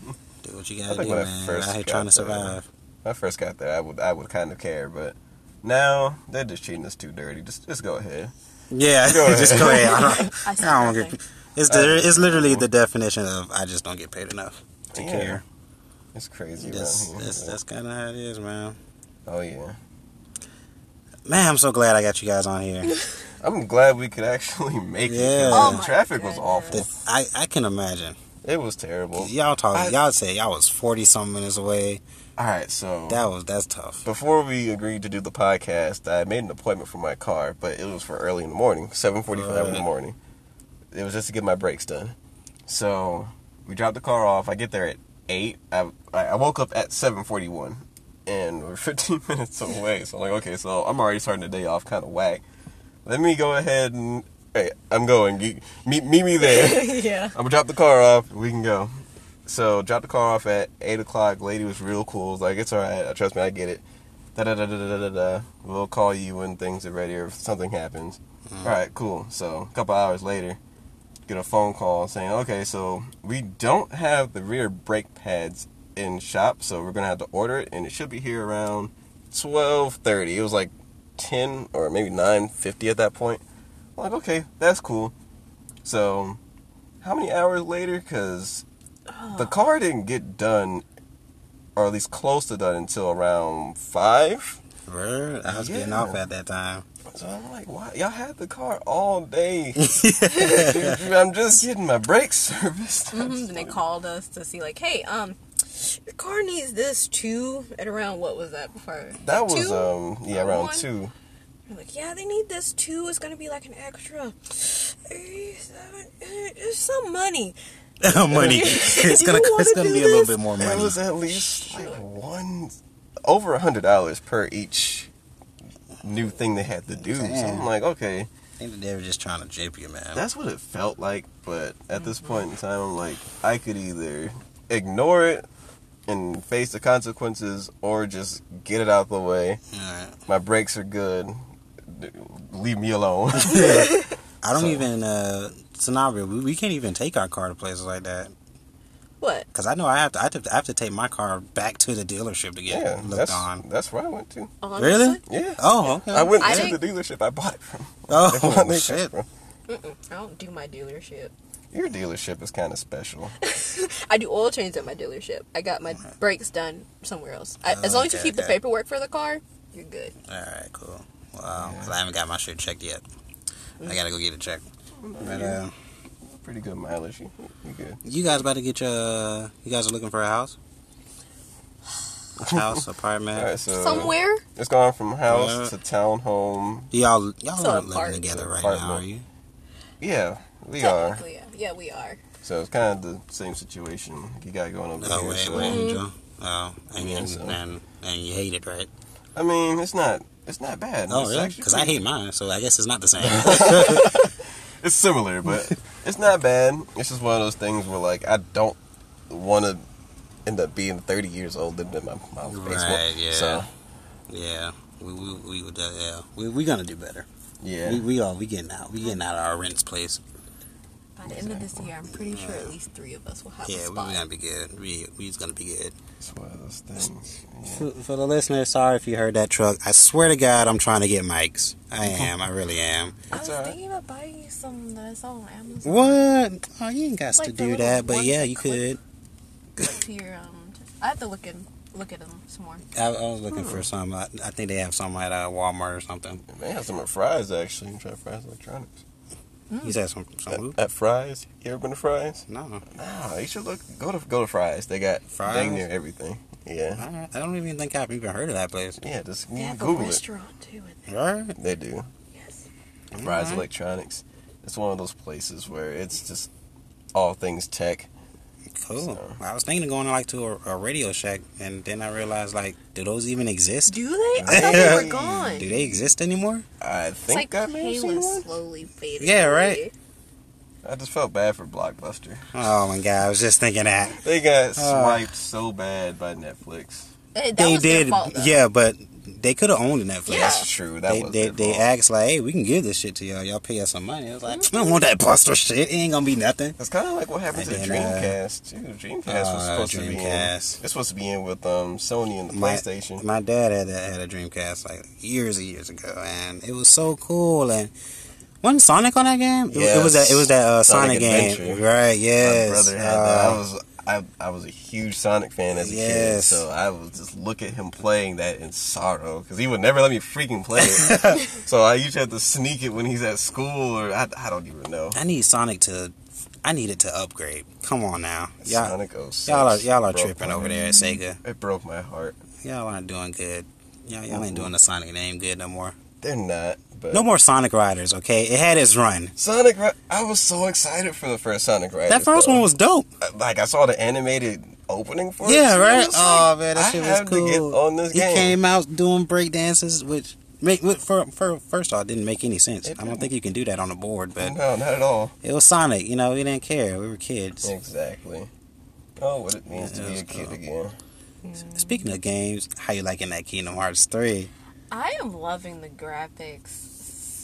what you gotta do, when I man? first Out here got trying to survive. When I first got there, I would I would kind of care, but now they're just treating us too dirty. Just just go ahead. Yeah, just ahead. go ahead. I don't, I I don't get. It's the, it's literally the definition of I just don't get paid enough to Yeah. care. It's crazy That's that's, that's kind of how it is, man. oh yeah. Man, I'm so glad I got you guys on here. I'm glad we could actually make it. 'cause Yeah. the Oh my traffic was awful. The- I I can imagine. It was terrible. Y'all talk. I- y'all say y'all was forty some minutes away. All right, so That was that's tough. before we agreed to do the podcast, I made an appointment for my car, but it was for early in the morning, seven forty-five in the morning. It was just to get my brakes done. So we dropped the car off. I get there at eight. I I woke up at seven forty-one, and we're fifteen minutes away. So I'm like, okay, so I'm already starting the day off kind of whack. Let me go ahead and hey, I'm going. Meet meet me there. yeah. I'm gonna drop the car off. We can go. So dropped the car off at eight o'clock. Lady was real cool. Was like, it's all right. Trust me, I get it. Da da da da da da da. We'll call you when things are ready or if something happens. Mm-hmm. All right, cool. So a couple hours later, get a phone call saying, okay, so we don't have the rear brake pads in shop, so we're gonna have to order it, and it should be here around twelve thirty. It was like ten or maybe nine fifty at that point. I'm like, okay, that's cool. So, how many hours later? Because the car didn't get done, or at least close to done, until around five. Word? I was getting off at that time. So I'm like, why? Y'all had the car all day. I'm just getting my brakes serviced. hmm Then they called us to see like, hey, um, your car needs this too. At around what was that before? That was Two? um yeah Or around one? two. They're like, yeah, they need this too. It's gonna be like an extra, eighty-seven, it's some money. money. It's gonna wanna it's gonna do be a little bit more money. It was at least like one over a hundred dollars per each new thing they had to do. So I'm like, okay, I think they were just trying to jape you, man. that's what it felt like. But at this point in time, I'm like, I could either ignore it and face the consequences, or just get it out the way. Alright. My brakes are good. Leave me alone. I don't So- even uh scenario. We, we can't even take our car to places like that What? because I know I have to I have to I have to take my car back to the dealership to get yeah, looked that's on. that's where I went to. Really? Yeah. Oh, okay. I went I to think- the dealership I bought it from. oh That's where they came shit. from. I don't do my dealership. Your dealership is kind of special. I do oil change at my dealership. I got my brakes done somewhere else. I, as long as you Okay, keep the paperwork for the car, you're good. All right, cool. Wow, 'cause I haven't got my shit checked yet. I gotta go get it checked. But uh, Pretty good mileage. You, you good? you guys about to get your? You guys are looking for a house? House, apartment. All right, so Somewhere? it's gone from house Uh, to townhome. Y'all, y'all So aren't living together right Apartment. now, are you? Yeah, we are. Technically, yeah. Yeah, we are. So it's kind of the same situation you got going over Oh here. wait, so, wait, Angel. Oh, and, Yeah, and, so- and and you hate it, right? I mean, it's not. It's not bad. Oh It's really? Because I hate mine, so I guess it's not the same. It's similar, but it's not bad. It's just one of those things where like I don't want to end up being 30 years old living in my mom's basement. Right, yeah. So yeah, we we we uh, yeah we we gonna do better. yeah. We we all we getting out. We getting out of our rents place. By the end of this year, I'm pretty sure at least three of us will have a Yeah, we spot. gonna be good. We we's gonna be good. It's one of those things. Yeah. For, for the listeners, sorry if you heard that truck. I swear to God, I'm trying to get mics. I am. I really am. I It's was alright. thinking about buying you some that I saw on Amazon. What? Oh, you ain't got Like to the do little that, but ones yeah, you clip. could. Like to your, um, I have to look in, look at them some more. I, I was looking for some. I, I think they have some at uh, Walmart or something. They have some at Fry's actually. I'm trying Fry's Electronics. Mm. He said some some? At, at Fry's, you ever been to Fry's? No. Nah, you should look. Go to go to Fry's. They got Fry's? dang near everything. Yeah, I, I don't even think I've even heard of that place. yeah. Just They you have a Google it. restaurant too. in there. Right? They do. Yes. Fry's Alright. Electronics. It's one of those places where it's just all things tech. Cool. So- I was thinking of going like to a, a Radio Shack, and then I realized like, do those even exist? Do they? I thought they were gone. Do they exist anymore? I It's think like I may have seen Kayla one. slowly fading. Yeah, away. right. I just felt bad for Blockbuster. Oh my god, I was just thinking that. They got Ah. swiped so bad by Netflix. Hey, that they was their did, fault, yeah, but they could have owned Netflix. Yeah. That's true. That they was they, they fault. asked like, hey, we can give this shit to y'all. Y'all pay us some money. I was like, I don't want that Buster shit. It ain't gonna be nothing. It's kind of like what happened to And then, uh, Dreamcast too. Dreamcast was uh, supposed to be in. Dreamcast. It's supposed to be in with um Sony and the My- PlayStation. My dad had a, had a Dreamcast like years and years ago, and it was so cool. And wasn't Sonic on that game? It- It, was that. It was that uh, Sonic, Sonic game, right? Yes. My brother had that. I Uh, was I, I was a huge Sonic fan as a kid, so I would just look at him playing that in sorrow because he would never let me freaking play it. so I usually have to sneak it when he's at school, or I, I don't even know. I need Sonic to. I need it to upgrade. Come on now, y'all. Sonic 06 Y'all are y'all are tripping over there at Sega. It broke my heart. Y'all aren't doing good. Y'all, y'all ain't doing the Sonic name good no more. They're not, but No more Sonic Riders, okay? It had its run. Sonic. Ri- I was so excited for the first Sonic Riders. That first though. one was dope. Uh, like I saw the animated opening for it. Yeah, right. was Oh like, man, that I shit was cool. to get on this he game. came out doing break dances, which make which for, for first off didn't make any sense. I don't think you can do that on a board, but no, not at all. it was Sonic. You know, we didn't care. We were kids. Exactly. Oh, what it means Yeah, to it be was a kid cool. again. Speaking of games, how you liking that Kingdom Hearts three? I am loving the graphics.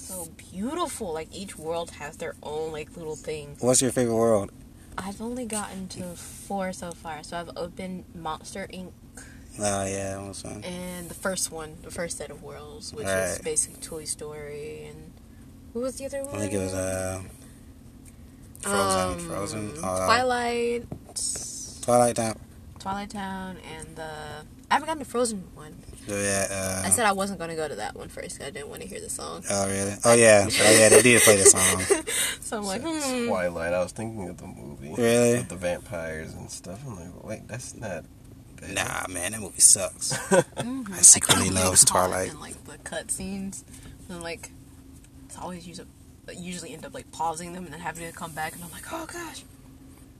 So beautiful. Like each world has their own like little thing. What's your favorite world? I've only gotten to four so far. So I've opened Monster Inc. Oh yeah, that was fun. and the first one, the first set of worlds, which is basically Toy Story and what was the other one? I think it was uh, Frozen, Um, Frozen, uh, Twilight, Twilight Town. Twilight Town, and the I haven't gotten the Frozen one. Yeah. Uh, I said I wasn't going to go to that one first. 'cause I didn't want to hear the song. Oh really? Oh yeah. Oh yeah. They did play the song. So I'm like, It's hmm. Twilight. I was thinking of the movie. Really? With the vampires and stuff. I'm like, wait, that's not. good. Nah, man, that movie sucks. Mhm. I secretly Like, loves Twilight. And like the cutscenes, and like it's always use usually end up like pausing them and then having to come back, and I'm like, oh gosh.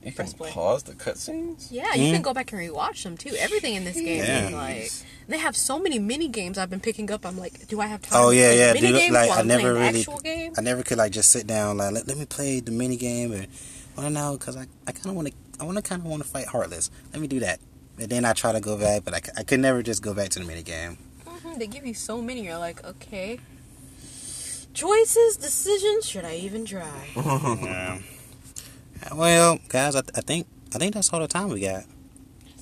You can Press play. pause the cutscenes? Yeah, you can go back and rewatch them too. Everything in this game Yeah. is like they have so many mini games I've been picking up. I'm like, do I have time? Oh yeah, yeah. Mini Dude, games like while I I'm never playing really, actual game. I never could like just sit down like let, let me play the mini game I want to know because I, I kind of want to I want to kind of want to fight Heartless. Let me do that. And then I try to go back, but I, c- I could never just go back to the mini game. Mhm, They give you so many. You're like, okay. Choices, decisions. Should I even try? yeah. Well, guys, I, I think I think that's all the time we got.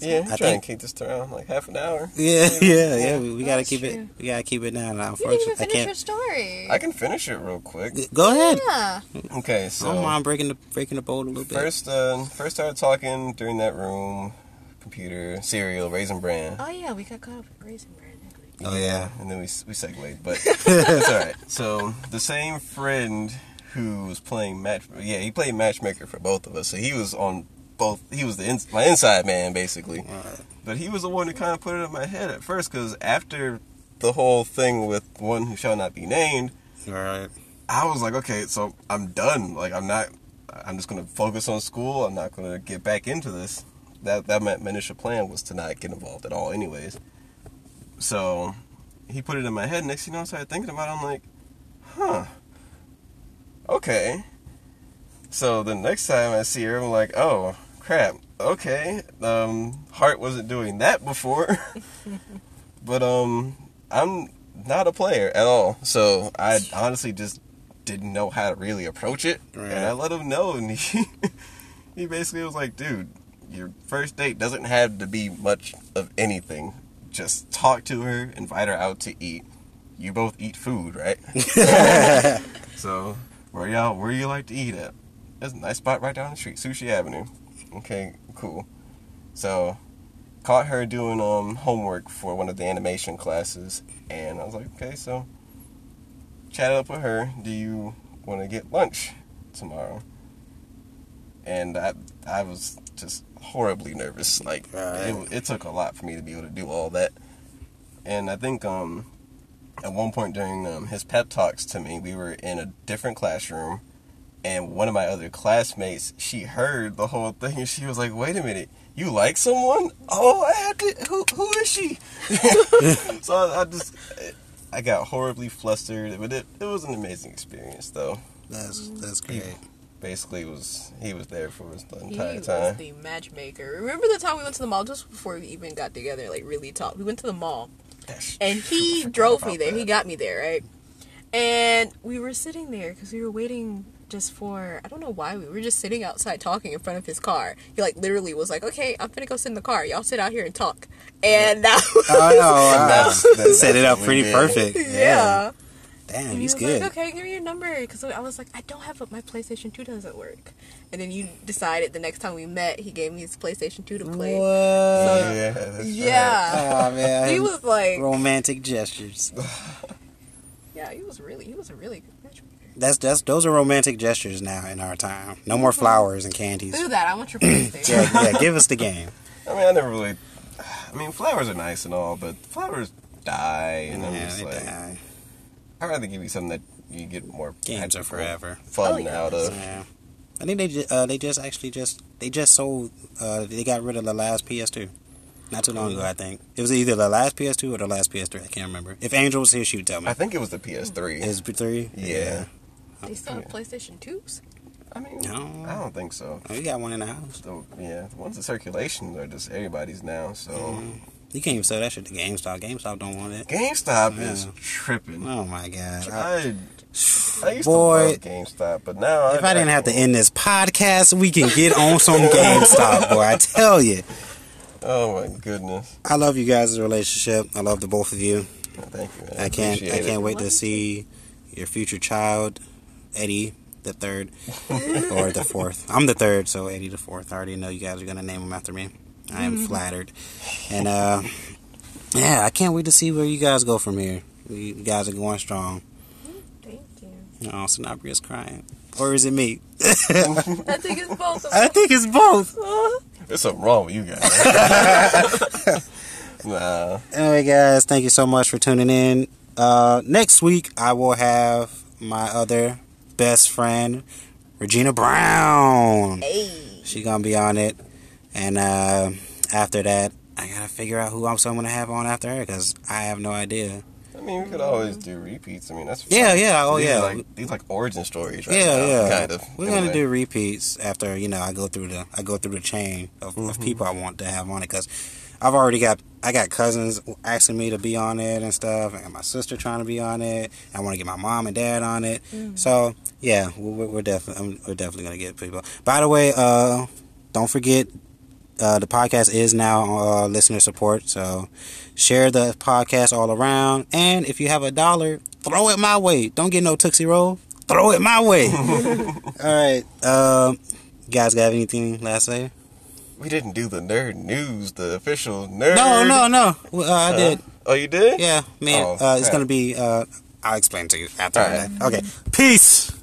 Yeah, I trying think- to keep this to around like half an hour. Yeah, yeah, yeah. We, we gotta That's keep it. We gotta keep it down. Now, You didn't even unfortunately, I finish your can't. story. I can finish it real quick. Go ahead. Yeah. Okay, so I don't so mind breaking the breaking the bowl a little bit. first, uh, first started talking during that room, computer, cereal, raisin bran. Oh yeah, we got caught up with Raisin Bran. Oh, yeah. and then we we segued, but it's all right. So the same friend who was playing match, yeah, he played matchmaker for both of us. So he was on both. He was the ins my inside man basically. Alright. But he was the one who kind of put it in my head at first because after the whole thing with one who shall not be named, All right. I was like, okay, so I'm done. Like I'm not. I'm just gonna focus on school. I'm not gonna get back into this. That that my initial plan was to not get involved at all, anyways. So he put it in my head. Next thing you know, I started thinking about it. I'm like, huh. Okay. So the next time I see her, I'm like, oh crap. Okay. Um, heart wasn't doing that before. but um, I'm not a player at all. So I honestly just didn't know how to really approach it, Right. and I let him know, and he he basically was like, "Dude, your first date doesn't have to be much of anything. Just talk to her, invite her out to eat. You both eat food, right? so where y'all where you like to eat at? There's a nice spot right down the street, Sushi Avenue. Okay, cool. So caught her doing um homework for one of the animation classes, and I was like, okay, so chatted up with her. Do you want to get lunch? tomorrow, and I I was just horribly nervous. Like Right. it, it took a lot for me to be able to do all that, and I think um at one point during um, his pep talks to me, we were in a different classroom, and one of my other classmates she heard the whole thing, and she was like, "Wait a minute." You like someone? Oh, I had to. Who who is she? so I, I just I got horribly flustered, but it, it was an amazing experience though. That's that's great. Basically, was he was there for us the He entire was time. the matchmaker. Remember the time we went to the mall just before we even got together, like really talk. We went to the mall, That's and he drove me there. that. He got me there, right? And we were sitting there because we were waiting just for I don't know why we were just sitting outside talking in front of his car. He like literally was like, "Okay, I'm gonna go sit in the car. Y'all sit out here and talk." And oh, that was, Oh, no, wow. That's- that's Set it up pretty we did. perfect. yeah. Damn, And he's was good. like, "Okay, give me your number," because I was like, "I don't have it. My PlayStation Two doesn't work." And then you decided the next time we met, he gave me his PlayStation Two to play. What? Yeah, that's right. Yeah. Oh man, He was like, romantic gestures. yeah, he was really, he was a really good matchmaker. That's that's those are romantic gestures now in our time. No more mhm. flowers and candies. Do that. I want your PlayStation. Yeah, yeah. Give us the game. I mean, I never really. I mean, flowers are nice and all, but flowers die, and I'm just they like, die. I'd rather give you something that you get more Games are forever. fun Oh, yeah. out of. Yeah. I think they uh, they just actually just they just sold uh, they got rid of the last PS2 not too long ago I think it was either the last PS2 or the last PS3 I can't remember if Angel was here she would tell me I think it was the PS3. is it three Yeah. They still have PlayStation Twos. I mean, No. I don't think so. oh, you got one in the house The, yeah, the ones in circulation are just everybody's now. So Mm-hmm. You can't even sell that shit to GameStop GameStop don't want it GameStop is tripping. oh my god I- I, I used Boy. to love GameStop, but now if I didn't have to end this podcast we can get on some GameStop boy I tell you Oh my goodness! I love you guys' relationship I love the both of you Thank you. Man. I can't. I can't it. wait to see your future child, Eddie the third, or the fourth. I'm the third, so Eddie the fourth. I already know you guys are gonna name him after me. I am flattered, and uh, yeah, I can't wait to see where you guys go from here. You guys are going strong. Thank you. Oh, Sanabria's crying, or is it me? I think it's both I think it's both. There's something wrong with you guys. nah. Anyway, guys, thank you so much for tuning in. Uh, next week, I will have my other best friend, Regina Brown. Hey. She gonna be on it, and uh, after that, I gotta figure out who else I'm gonna have on after her because I have no idea. I mean, we could always do repeats. I mean, that's fine. Yeah, yeah, oh These yeah, Are like, these like origin stories, right? yeah, now, yeah. Kind of. We're in a gonna do repeats after you know I go through the I go through the chain of, Mm-hmm. of people I want to have on it because I've already got I got cousins asking me to be on it and stuff. I got my sister trying to be on it. I want to get my mom and dad on it. So yeah, we're, we're definitely we're definitely gonna get people. By the way, uh, don't forget uh, the podcast is now uh, listener support. So share the podcast all around, and if you have a dollar, throw it my way. Don't get no tootsie roll. Throw it my way. all right. Um, you guys got anything last say? We didn't do the nerd news, the official nerd. No, no, no. Well, uh, I did. Oh, you did? Yeah, man. Oh, uh, it's crap. gonna be. Uh, I'll explain to you after All that. Okay. Peace.